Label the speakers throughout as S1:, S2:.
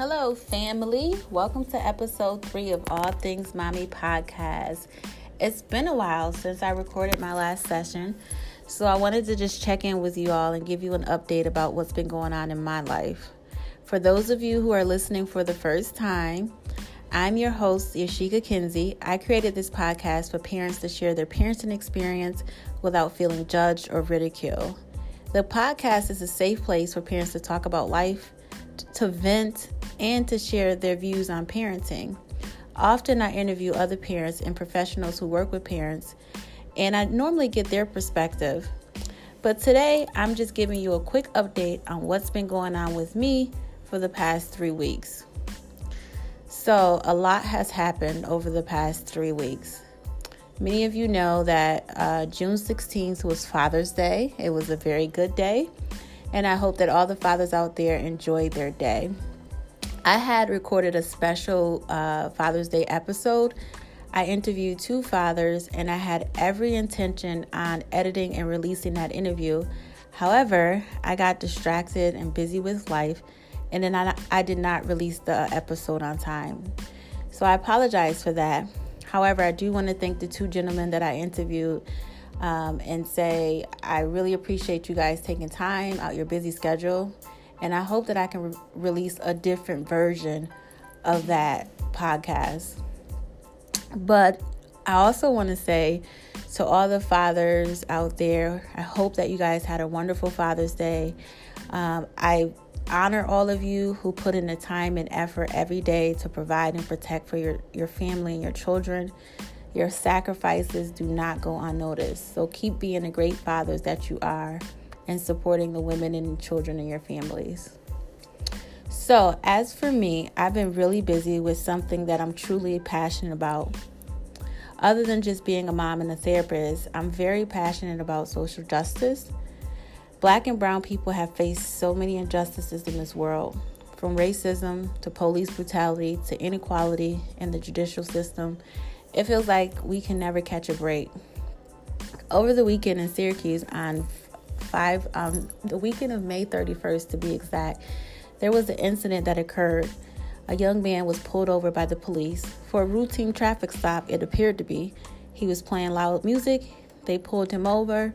S1: Hello, family. Welcome to episode three of All Things Mommy podcast. It's been a while since I recorded my last session, so I wanted to just check in with you all and give you an update about what's been going on in my life. For those of you who are listening for the first time, I'm your host, Yashika Kinsey. I created this podcast for parents to share their parenting experience without feeling judged or ridiculed. The podcast is a safe place for parents to talk about life, to vent, and to share their views on parenting. Often I interview other parents and professionals who work with parents, and I normally get their perspective. But today I'm just giving you a quick update on what's been going on with me for the past three weeks. So, a lot has happened over the past three weeks. Many of you know that uh, June 16th was Father's Day. It was a very good day, and I hope that all the fathers out there enjoy their day. I had recorded a special uh, Father's Day episode. I interviewed two fathers, and I had every intention on editing and releasing that interview. However, I got distracted and busy with life, and then I, I did not release the episode on time. So I apologize for that. However, I do want to thank the two gentlemen that I interviewed um, and say I really appreciate you guys taking time out your busy schedule and I hope that I can re- release a different version of that podcast. But I also want to say to all the fathers out there, I hope that you guys had a wonderful Father's Day. Um, I honor all of you who put in the time and effort every day to provide and protect for your, your family and your children. Your sacrifices do not go unnoticed. So keep being the great fathers that you are and supporting the women and children in your families. So, as for me, I've been really busy with something that I'm truly passionate about. Other than just being a mom and a therapist, I'm very passionate about social justice. Black and brown people have faced so many injustices in this world, from racism to police brutality to inequality in the judicial system. It feels like we can never catch a break. Over the weekend in Syracuse on five, um, the weekend of May 31st to be exact, there was an incident that occurred. A young man was pulled over by the police for a routine traffic stop, it appeared to be. He was playing loud music. They pulled him over.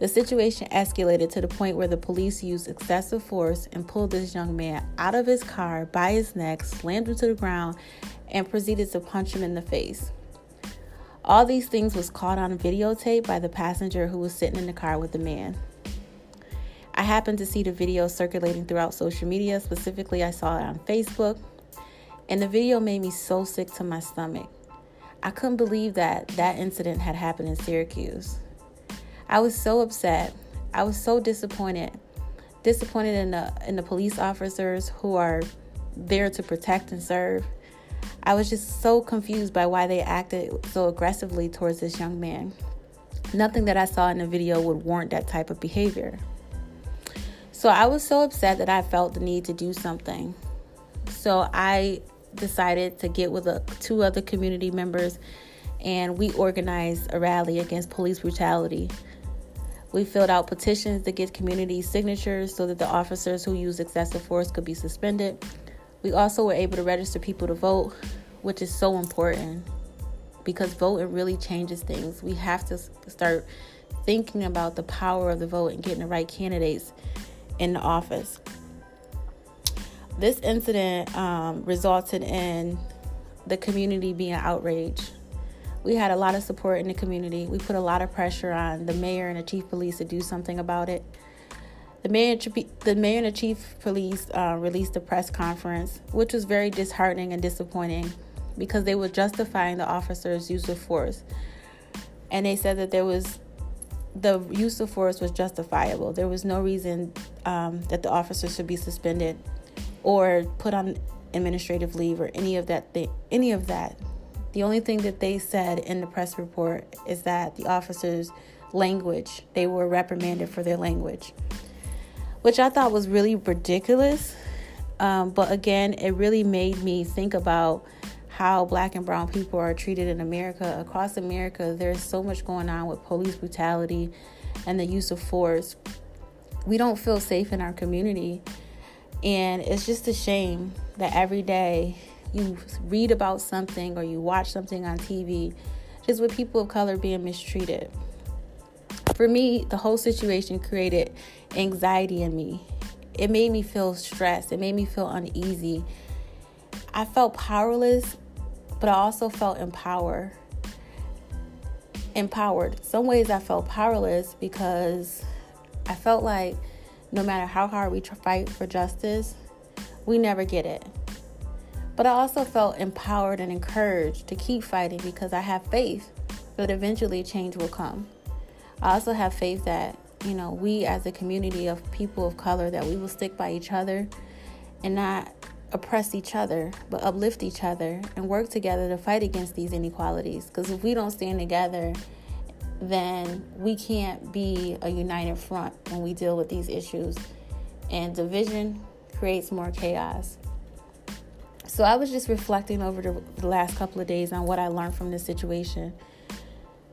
S1: The situation escalated to the point where the police used excessive force and pulled this young man out of his car by his neck, slammed him to the ground, and proceeded to punch him in the face. All these things was caught on videotape by the passenger who was sitting in the car with the man. I happened to see the video circulating throughout social media. Specifically, I saw it on Facebook. And the video made me so sick to my stomach. I couldn't believe that that incident had happened in Syracuse. I was so upset. I was so disappointed. Disappointed in the in the police officers who are there to protect and serve. I was just so confused by why they acted so aggressively towards this young man. Nothing that I saw in the video would warrant that type of behavior. So I was so upset that I felt the need to do something. So I decided to get with a, two other community members and we organized a rally against police brutality. We filled out petitions to get community signatures so that the officers who use excessive force could be suspended. We also were able to register people to vote, which is so important because voting really changes things. We have to start thinking about the power of the vote and getting the right candidates in the office. This incident um, resulted in the community being outraged. We had a lot of support in the community. We put a lot of pressure on the mayor and the chief police to do something about it. The mayor, the mayor and the chief police uh, released a press conference, which was very disheartening and disappointing because they were justifying the officers' use of force. And they said that there was the use of force was justifiable. There was no reason um, that the officer should be suspended or put on administrative leave or any of that. Any of that. The only thing that they said in the press report is that the officers' language they were reprimanded for their language, which I thought was really ridiculous. Um, but again, it really made me think about how black and brown people are treated in America. Across America, there's so much going on with police brutality and the use of force. We don't feel safe in our community. And it's just a shame that every day you read about something or you watch something on TV just with people of color being mistreated. For me, the whole situation created anxiety in me. It made me feel stressed, it made me feel uneasy. I felt powerless, but I also felt empowered. Empowered. Some ways I felt powerless because I felt like no matter how hard we fight for justice, we never get it. But I also felt empowered and encouraged to keep fighting because I have faith that eventually change will come. I also have faith that, you know, we as a community of people of color that we will stick by each other and not oppress each other, but uplift each other and work together to fight against these inequalities. Because if we don't stand together, then we can't be a united front when we deal with these issues. And division creates more chaos. So I was just reflecting over the, the, last couple of days on what I learned from this situation.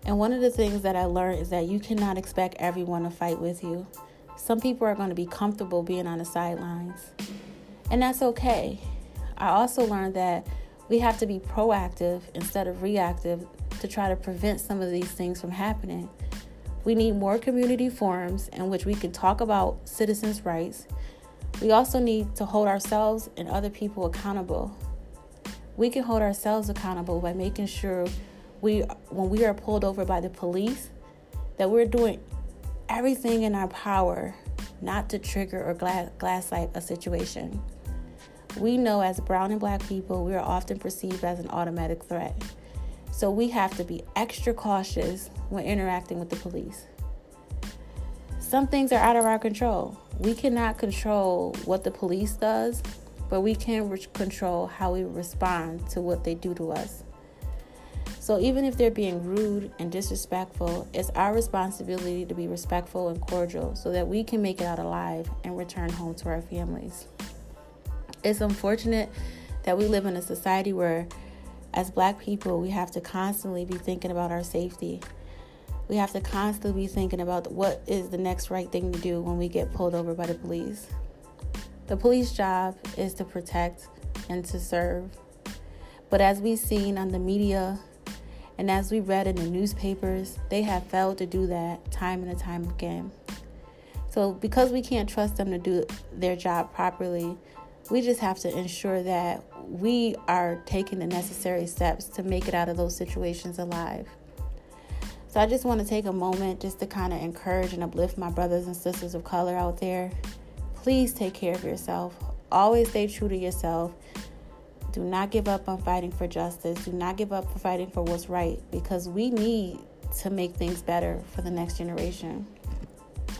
S1: And one of the things that I learned is that you cannot expect everyone to fight with you. Some people are going to be comfortable being on the sidelines, and that's okay. I also learned that we have to be proactive instead of reactive to try to prevent some of these things from happening. We need more community forums in which we can talk about citizens' rights we also need to hold ourselves and other people accountable. We can hold ourselves accountable by making sure we, when we are pulled over by the police, that we're doing everything in our power not to trigger or glass, gaslight a situation. We know as brown and black people, we are often perceived as an automatic threat. So we have to be extra cautious when interacting with the police. Some things are out of our control we cannot control what the police does, but we can re- control how we respond to what they do to us. So even if they're being rude and disrespectful, it's our responsibility to be respectful and cordial so that we can make it out alive and return home to our families. It's unfortunate that we live in a society where as black people, we have to constantly be thinking about our safety we have to constantly be thinking about what is the next right thing to do when we get pulled over by the police. The police job is to protect and to serve. But as we've seen on the media and as we read in the newspapers, they have failed to do that time and time again. So, because we can't trust them to do their job properly, we just have to ensure that we are taking the necessary steps to make it out of those situations alive. So I just want to take a moment just to kind of encourage and uplift my brothers and sisters of color out there. Please take care of yourself. Always stay true to yourself. Do not give up on fighting for justice. Do not give up for fighting for what's right because we need to make things better for the next generation.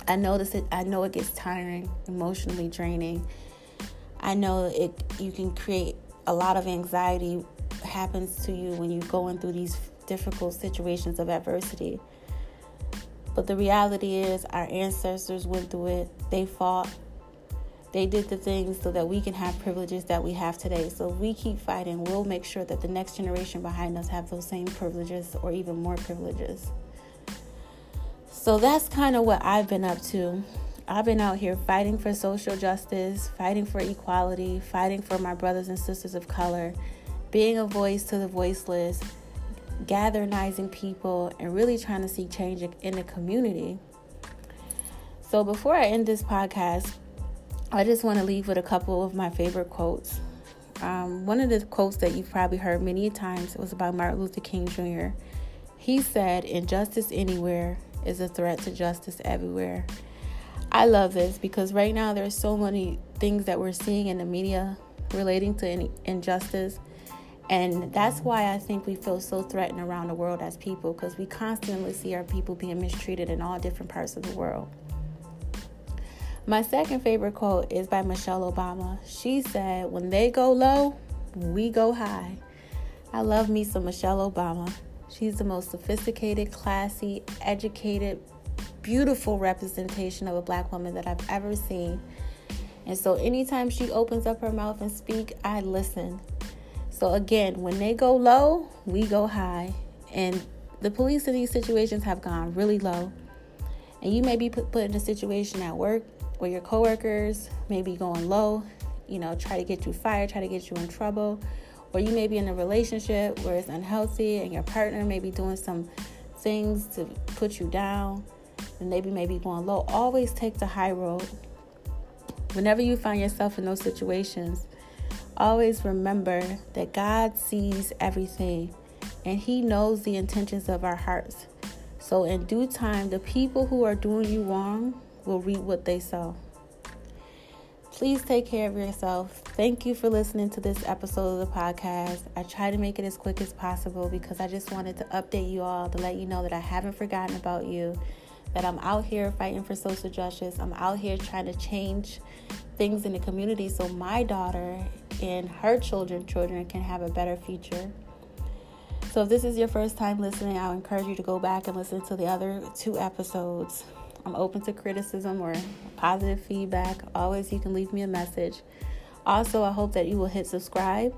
S1: I know this I know it gets tiring, emotionally draining. I know it you can create a lot of anxiety happens to you when you're going through these difficult situations of adversity. But the reality is, our ancestors went through it, they fought, they did the things so that we can have privileges that we have today. So if we keep fighting, we'll make sure that the next generation behind us have those same privileges or even more privileges. So that's kind of what I've been up to. I've been out here fighting for social justice, fighting for equality, fighting for my brothers and sisters of color, being a voice to the voiceless, gathering people, and really trying to see change in the community. So, before I end this podcast, I just want to leave with a couple of my favorite quotes. Um, one of the quotes that you've probably heard many times was about Martin Luther King Jr. He said, Injustice anywhere is a threat to justice everywhere. I love this because right now there's so many things that we're seeing in the media relating to injustice and that's why I think we feel so threatened around the world as people because we constantly see our people being mistreated in all different parts of the world. My second favorite quote is by Michelle Obama. She said, When they go low, we go high. I love me some Michelle Obama. She's the most sophisticated, classy, educated, beautiful representation of a black woman that I've ever seen. And so anytime she opens up her mouth and speak, I listen. So again, when they go low, we go high. And the police in these situations have gone really low. And you may be put, put in a situation at work where your coworkers may be going low you know, try to get you fired, try to get you in trouble. Or you may be in a relationship where it's unhealthy and your partner may be doing some things to put you down and maybe maybe going low. Always take the high road. Whenever you find yourself in those situations, always remember that God sees everything and He knows the intentions of our hearts. So, in due time, the people who are doing you wrong will reap what they sow. Please take care of yourself. Thank you for listening to this episode of the podcast. I try to make it as quick as possible because I just wanted to update you all to let you know that I haven't forgotten about you, that I'm out here fighting for social justice. I'm out here trying to change things in the community so my daughter and her children children can have a better future. So if this is your first time listening, I'll encourage you to go back and listen to the other two episodes. I'm open to criticism or positive feedback. Always, you can leave me a message. Also, I hope that you will hit subscribe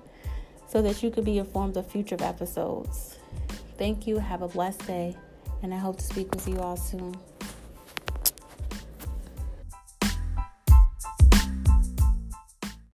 S1: so that you can be informed of future episodes. Thank you. Have a blessed day, and I hope to speak with you all soon.